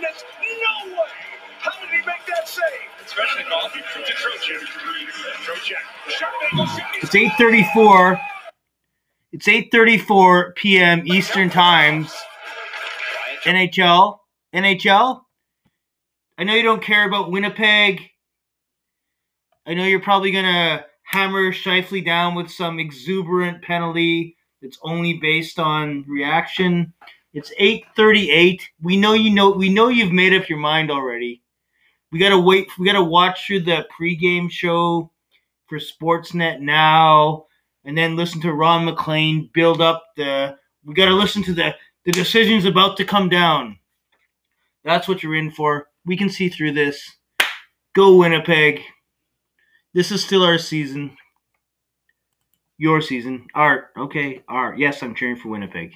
goodness, no way! How did he make that save? Especially to Trocheck. Trocheck. Shot. It's 8:34. It's 8:34 p.m. Eastern Times. NHL, NHL. I know you don't care about Winnipeg. I know you're probably gonna hammer Scheifele down with some exuberant penalty that's only based on reaction. It's 8:38. We know you know we know you've made up your mind already. We gotta wait. We gotta watch through the pregame show for Sportsnet now, and then listen to Ron MacLean build up the. We gotta listen to the the decision's about to come down. That's what you're in for. We can see through this. Go Winnipeg. This is still our season. Your season. Art. Okay. Art. Yes, I'm cheering for Winnipeg.